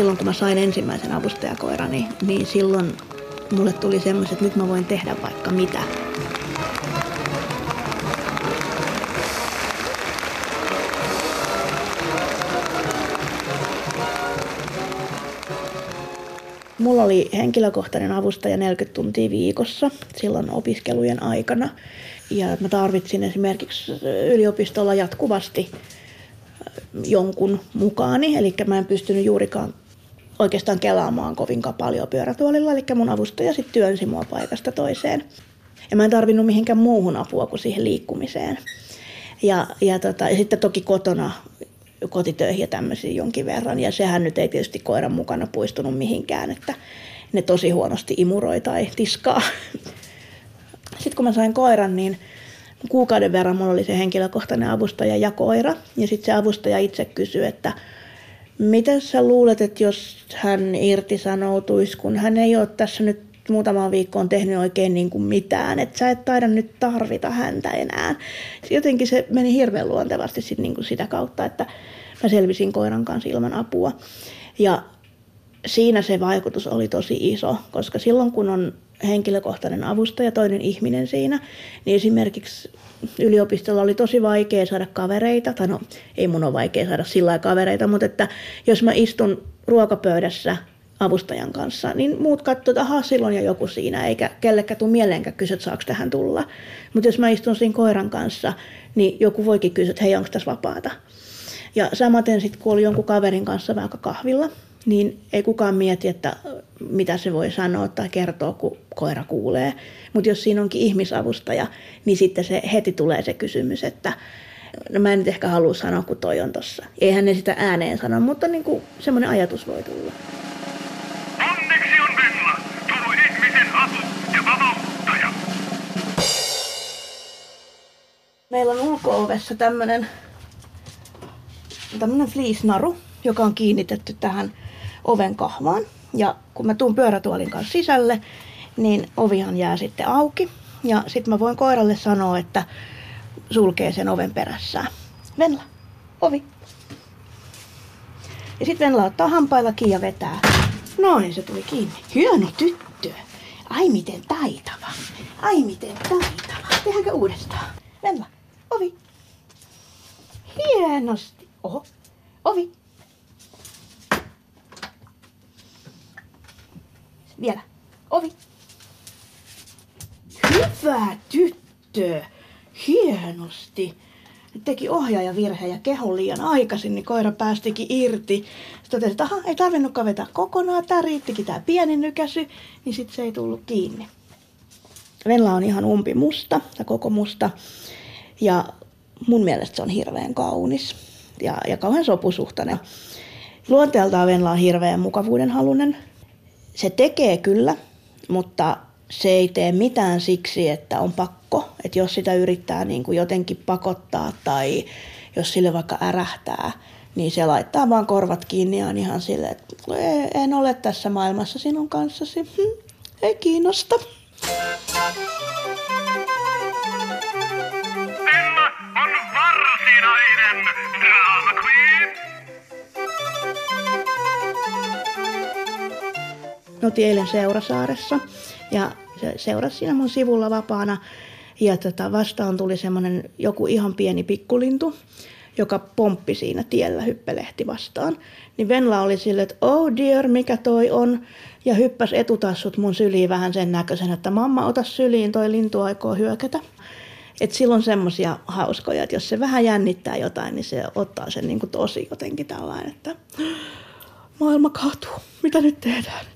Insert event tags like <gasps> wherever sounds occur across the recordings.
silloin kun mä sain ensimmäisen avustajakoirani, niin silloin mulle tuli semmoiset, että nyt mä voin tehdä vaikka mitä. Mulla oli henkilökohtainen avustaja 40 tuntia viikossa silloin opiskelujen aikana. Ja mä tarvitsin esimerkiksi yliopistolla jatkuvasti jonkun mukaani, eli mä en pystynyt juurikaan oikeastaan kelaamaan kovinkaan paljon pyörätuolilla, eli mun avustaja sitten työnsi mua paikasta toiseen. Ja mä en tarvinnut mihinkään muuhun apua kuin siihen liikkumiseen. Ja, ja, tota, ja sitten toki kotona kotitöihin ja tämmöisiä jonkin verran. Ja sehän nyt ei tietysti koiran mukana puistunut mihinkään, että ne tosi huonosti imuroi tai tiskaa. Sitten kun mä sain koiran, niin kuukauden verran mulla oli se henkilökohtainen avustaja ja koira. Ja sitten se avustaja itse kysyi, että miten sä luulet, että jos hän irtisanoutuisi, kun hän ei ole tässä nyt muutamaan viikkoon tehnyt oikein niin kuin mitään, että sä et taida nyt tarvita häntä enää. Jotenkin se meni hirveän luontevasti sit niin kuin sitä kautta, että mä selvisin koiran kanssa ilman apua. Ja siinä se vaikutus oli tosi iso, koska silloin kun on henkilökohtainen avustaja, toinen ihminen siinä, niin esimerkiksi yliopistolla oli tosi vaikea saada kavereita, tai no ei mun ole vaikea saada sillä kavereita, mutta että jos mä istun ruokapöydässä avustajan kanssa, niin muut katsovat, että ahaa, silloin jo joku siinä, eikä kellekään tule mieleenkään kysyä, että saako tähän tulla. Mutta jos mä istun siinä koiran kanssa, niin joku voikin kysyä, että hei, onko tässä vapaata. Ja samaten sitten, kun oli jonkun kaverin kanssa vaikka kahvilla, niin ei kukaan mieti, että mitä se voi sanoa tai kertoa, kun koira kuulee. Mutta jos siinä onkin ihmisavustaja, niin sitten se heti tulee se kysymys, että no mä en nyt ehkä halua sanoa, kun toi on tossa. Eihän ne sitä ääneen sano, mutta niin kuin semmoinen ajatus voi tulla. Onneksi on Venla, tullut ihmisen apu ja vapauttaja. Meillä on ulko-ovessa tämmönen, tämmönen fleece-naru, joka on kiinnitetty tähän oven kahvaan. Ja kun mä tuun pyörätuolin kanssa sisälle, niin ovihan jää sitten auki. Ja sitten mä voin koiralle sanoa, että sulkee sen oven perässään. Venla, ovi. Ja sitten Venla ottaa hampailla kiinni ja vetää. Noin, se tuli kiinni. Hieno tyttö. Ai miten taitava. Ai miten taitava. Tehdäänkö uudestaan? Venla, ovi. Hienosti. Oho, ovi. Vielä. Ovi. Hyvä tyttö. Hienosti. Teki ohjaajavirhe ja keho liian aikaisin, niin koira päästikin irti. Sitten totesi, että aha, ei tarvinnutkaan vetää kokonaan, tämä riittikin tämä pieni nykäsy, niin sitten se ei tullut kiinni. Venla on ihan umpi musta, ja koko musta. Ja mun mielestä se on hirveän kaunis ja, ja kauhean sopusuhtainen. Luonteeltaan Venla on hirveän mukavuudenhalunen. Se tekee kyllä, mutta se ei tee mitään siksi, että on pakko. Että jos sitä yrittää niin kuin jotenkin pakottaa tai jos sille vaikka ärähtää, niin se laittaa vaan korvat kiinni ja on ihan silleen, että en ole tässä maailmassa sinun kanssasi. Hm, ei kiinnosta. Venla on varsinainen drama Me oltiin eilen Seurasaaressa ja se seurasi siinä mun sivulla vapaana. Ja tota, vastaan tuli semmoinen joku ihan pieni pikkulintu, joka pomppi siinä tiellä, hyppelehti vastaan. Niin Venla oli silleen, että oh dear, mikä toi on. Ja hyppäsi etutassut mun syliin vähän sen näköisen, että mamma ota syliin, toi lintu aikoo hyökätä. Et silloin semmoisia hauskoja, että jos se vähän jännittää jotain, niin se ottaa sen niin kuin tosi jotenkin tällainen, että <gasps> maailma kaatuu. Mitä nyt tehdään?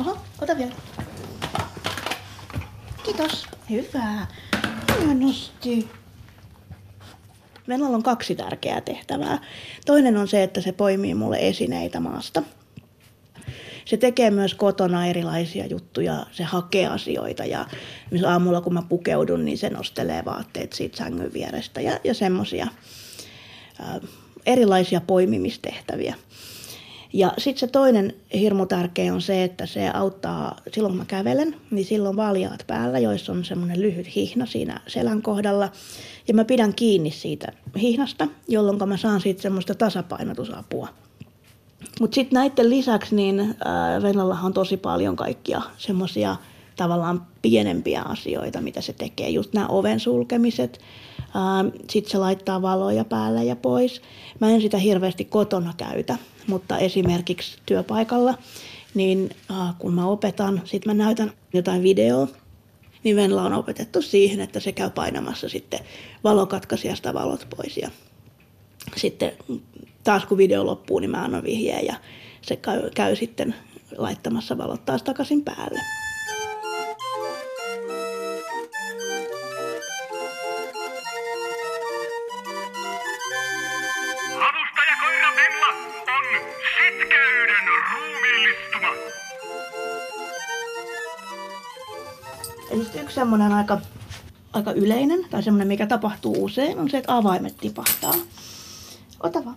Oho, ota vielä. Kiitos. Hyvä. Hienosti. Meillä on kaksi tärkeää tehtävää. Toinen on se, että se poimii mulle esineitä maasta. Se tekee myös kotona erilaisia juttuja, se hakee asioita ja aamulla kun mä pukeudun, niin se nostelee vaatteet siitä sängyn vierestä ja, ja semmoisia erilaisia poimimistehtäviä. Ja sitten se toinen hirmu tärkeä on se, että se auttaa, silloin kun mä kävelen, niin silloin valjaat päällä, joissa on semmoinen lyhyt hihna siinä selän kohdalla. Ja mä pidän kiinni siitä hihnasta, jolloin mä saan siitä semmoista tasapainotusapua. Mutta sitten näiden lisäksi niin äh, Venlallahan on tosi paljon kaikkia semmoisia tavallaan pienempiä asioita, mitä se tekee. Just nämä oven sulkemiset, sitten se laittaa valoja päälle ja pois. Mä en sitä hirveästi kotona käytä, mutta esimerkiksi työpaikalla, niin kun mä opetan, sitten mä näytän jotain videoa, niin Venla on opetettu siihen, että se käy painamassa sitten valokatkaisijasta valot pois. Ja sitten taas kun video loppuu, niin mä annan vihjeen ja se käy, käy sitten laittamassa valot taas takaisin päälle. Eli yksi semmoinen aika, aika yleinen tai semmoinen, mikä tapahtuu usein, on se, että avaimet tipahtaa. Ota vaan.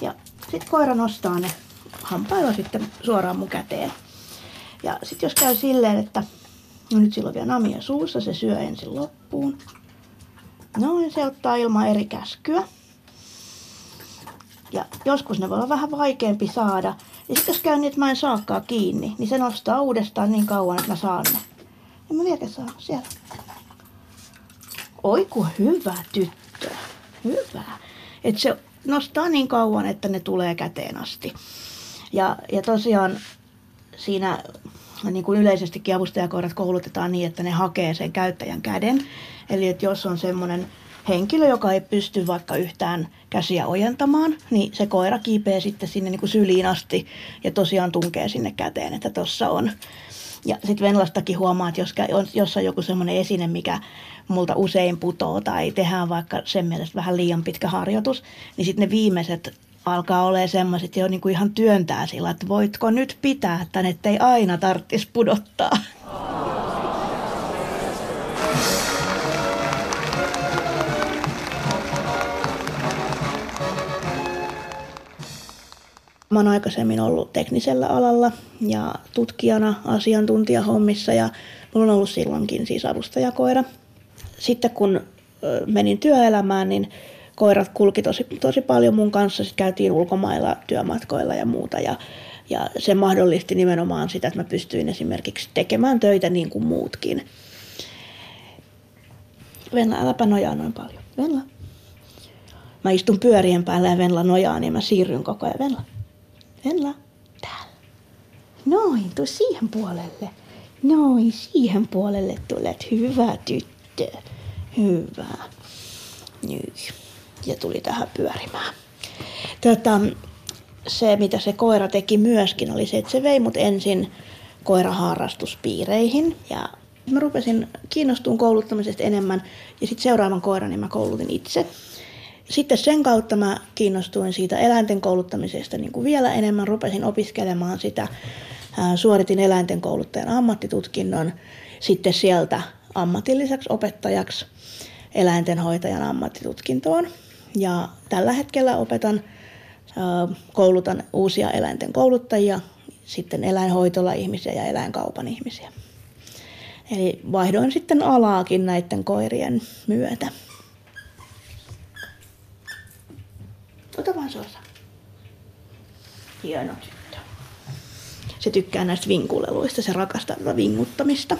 Ja sitten koira nostaa ne hampailla sitten suoraan mun käteen. Ja sitten jos käy silleen, että no nyt sillä on vielä namia suussa, se syö ensin loppuun. Noin, se ottaa ilman eri käskyä. Ja joskus ne voi olla vähän vaikeampi saada. Ja sitten jos käy niin, että mä en saakaan kiinni, niin se nostaa uudestaan niin kauan, että mä saan ne. En mä vieläkään saa siellä. Oi ku hyvä tyttö. Hyvä. Että se nostaa niin kauan, että ne tulee käteen asti. Ja, ja tosiaan siinä niin kuin yleisestikin avustajakoirat koulutetaan niin, että ne hakee sen käyttäjän käden. Eli että jos on semmoinen henkilö, joka ei pysty vaikka yhtään käsiä ojentamaan, niin se koira kiipee sitten sinne niin kuin syliin asti ja tosiaan tunkee sinne käteen, että tuossa on. Ja sitten Venlastakin huomaa, että jos, jos on joku semmoinen esine, mikä multa usein putoo tai tehdään vaikka sen mielestä vähän liian pitkä harjoitus, niin sitten ne viimeiset alkaa olemaan semmoiset jo niinku ihan työntää sillä, että voitko nyt pitää että ettei aina tarvitsisi pudottaa. Mä oon aikaisemmin ollut teknisellä alalla ja tutkijana asiantuntijahommissa ja mulla on ollut silloinkin siis avustajakoira. Sitten kun menin työelämään, niin koirat kulki tosi, tosi paljon mun kanssa. Sitten käytiin ulkomailla työmatkoilla ja muuta ja, ja se mahdollisti nimenomaan sitä, että mä pystyin esimerkiksi tekemään töitä niin kuin muutkin. Venla, äläpä nojaa noin paljon. Venla. Mä istun pyörien päällä ja Venla nojaa, niin mä siirryn koko ajan. Venla. Venla, täällä. Noin, tuu siihen puolelle. Noin, siihen puolelle tulet. Hyvä tyttö. Hyvä. Nyt. Ja tuli tähän pyörimään. Tätä, se, mitä se koira teki myöskin, oli se, että se vei mut ensin koiraharrastuspiireihin. Ja mä rupesin kiinnostumaan kouluttamisesta enemmän. Ja sitten seuraavan koiran niin mä koulutin itse. Sitten sen kautta mä kiinnostuin siitä eläinten kouluttamisesta niin kuin vielä enemmän. Rupesin opiskelemaan sitä. Suoritin eläinten kouluttajan ammattitutkinnon. Sitten sieltä ammatilliseksi opettajaksi eläintenhoitajan ammattitutkintoon. Ja tällä hetkellä opetan, koulutan uusia eläinten kouluttajia, sitten eläinhoitola-ihmisiä ja eläinkaupan ihmisiä. Eli vaihdoin sitten alaakin näiden koirien myötä. Ota vaan Sosa. Hieno tyttö. Se tykkää näistä vinkuleluista, se rakastaa tätä vinguttamista,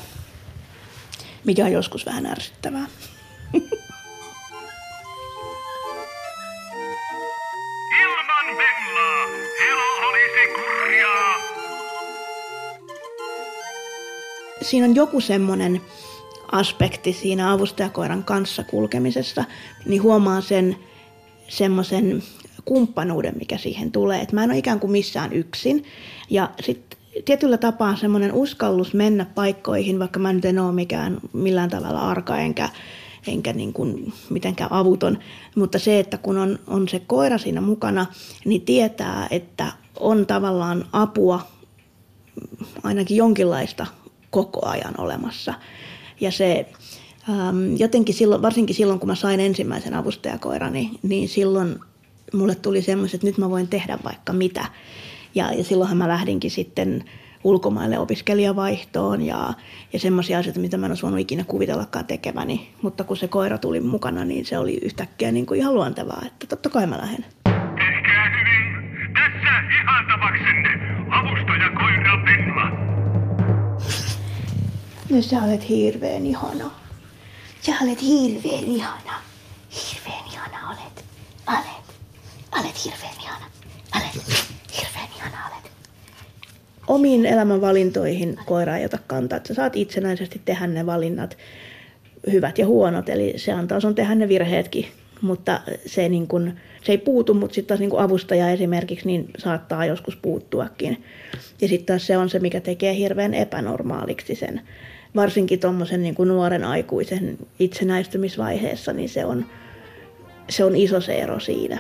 mikä on joskus vähän ärsyttävää. <laughs> Ilman Bellaa elo olisi kurjaa. Siinä on joku semmoinen aspekti siinä avustajakoiran kanssa kulkemisessa, niin huomaa sen semmoisen kumppanuuden, mikä siihen tulee. Että mä en ole ikään kuin missään yksin. Ja sitten tietyllä tapaa semmoinen uskallus mennä paikkoihin, vaikka mä nyt en ole mikään millään tavalla arka enkä, enkä niin kuin mitenkään avuton. Mutta se, että kun on, on se koira siinä mukana, niin tietää, että on tavallaan apua ainakin jonkinlaista koko ajan olemassa. Ja se jotenkin silloin, varsinkin silloin, kun mä sain ensimmäisen avustajakoirani, niin silloin mulle tuli semmoiset, että nyt mä voin tehdä vaikka mitä. Ja, ja silloinhan mä lähdinkin sitten ulkomaille opiskelijavaihtoon ja, ja semmoisia asioita, mitä mä en olisi voinut ikinä kuvitellakaan tekeväni. Mutta kun se koira tuli mukana, niin se oli yhtäkkiä niin kuin ihan luontevaa, että totta kai mä lähden. Tehkää hyvin. Tässä ihaltavaksenne avustaja koira Venla. No sä olet hirveän ihana. Sä olet hirveän ihana. Hirveän ihana olet. Olet. Olet hirveän ihana. Olet. Hirveän ihana olet. Omiin elämänvalintoihin koira ei ota kantaa. Että sä saat itsenäisesti tehdä ne valinnat, hyvät ja huonot. Eli se antaa sun tehdä ne virheetkin. Mutta se, niin kun, se ei puutu, mutta sitten taas niin avustaja esimerkiksi niin saattaa joskus puuttuakin. Ja sitten taas se on se, mikä tekee hirveän epänormaaliksi sen varsinkin tuommoisen niin kuin nuoren aikuisen itsenäistymisvaiheessa, niin se on, se on iso se ero siinä.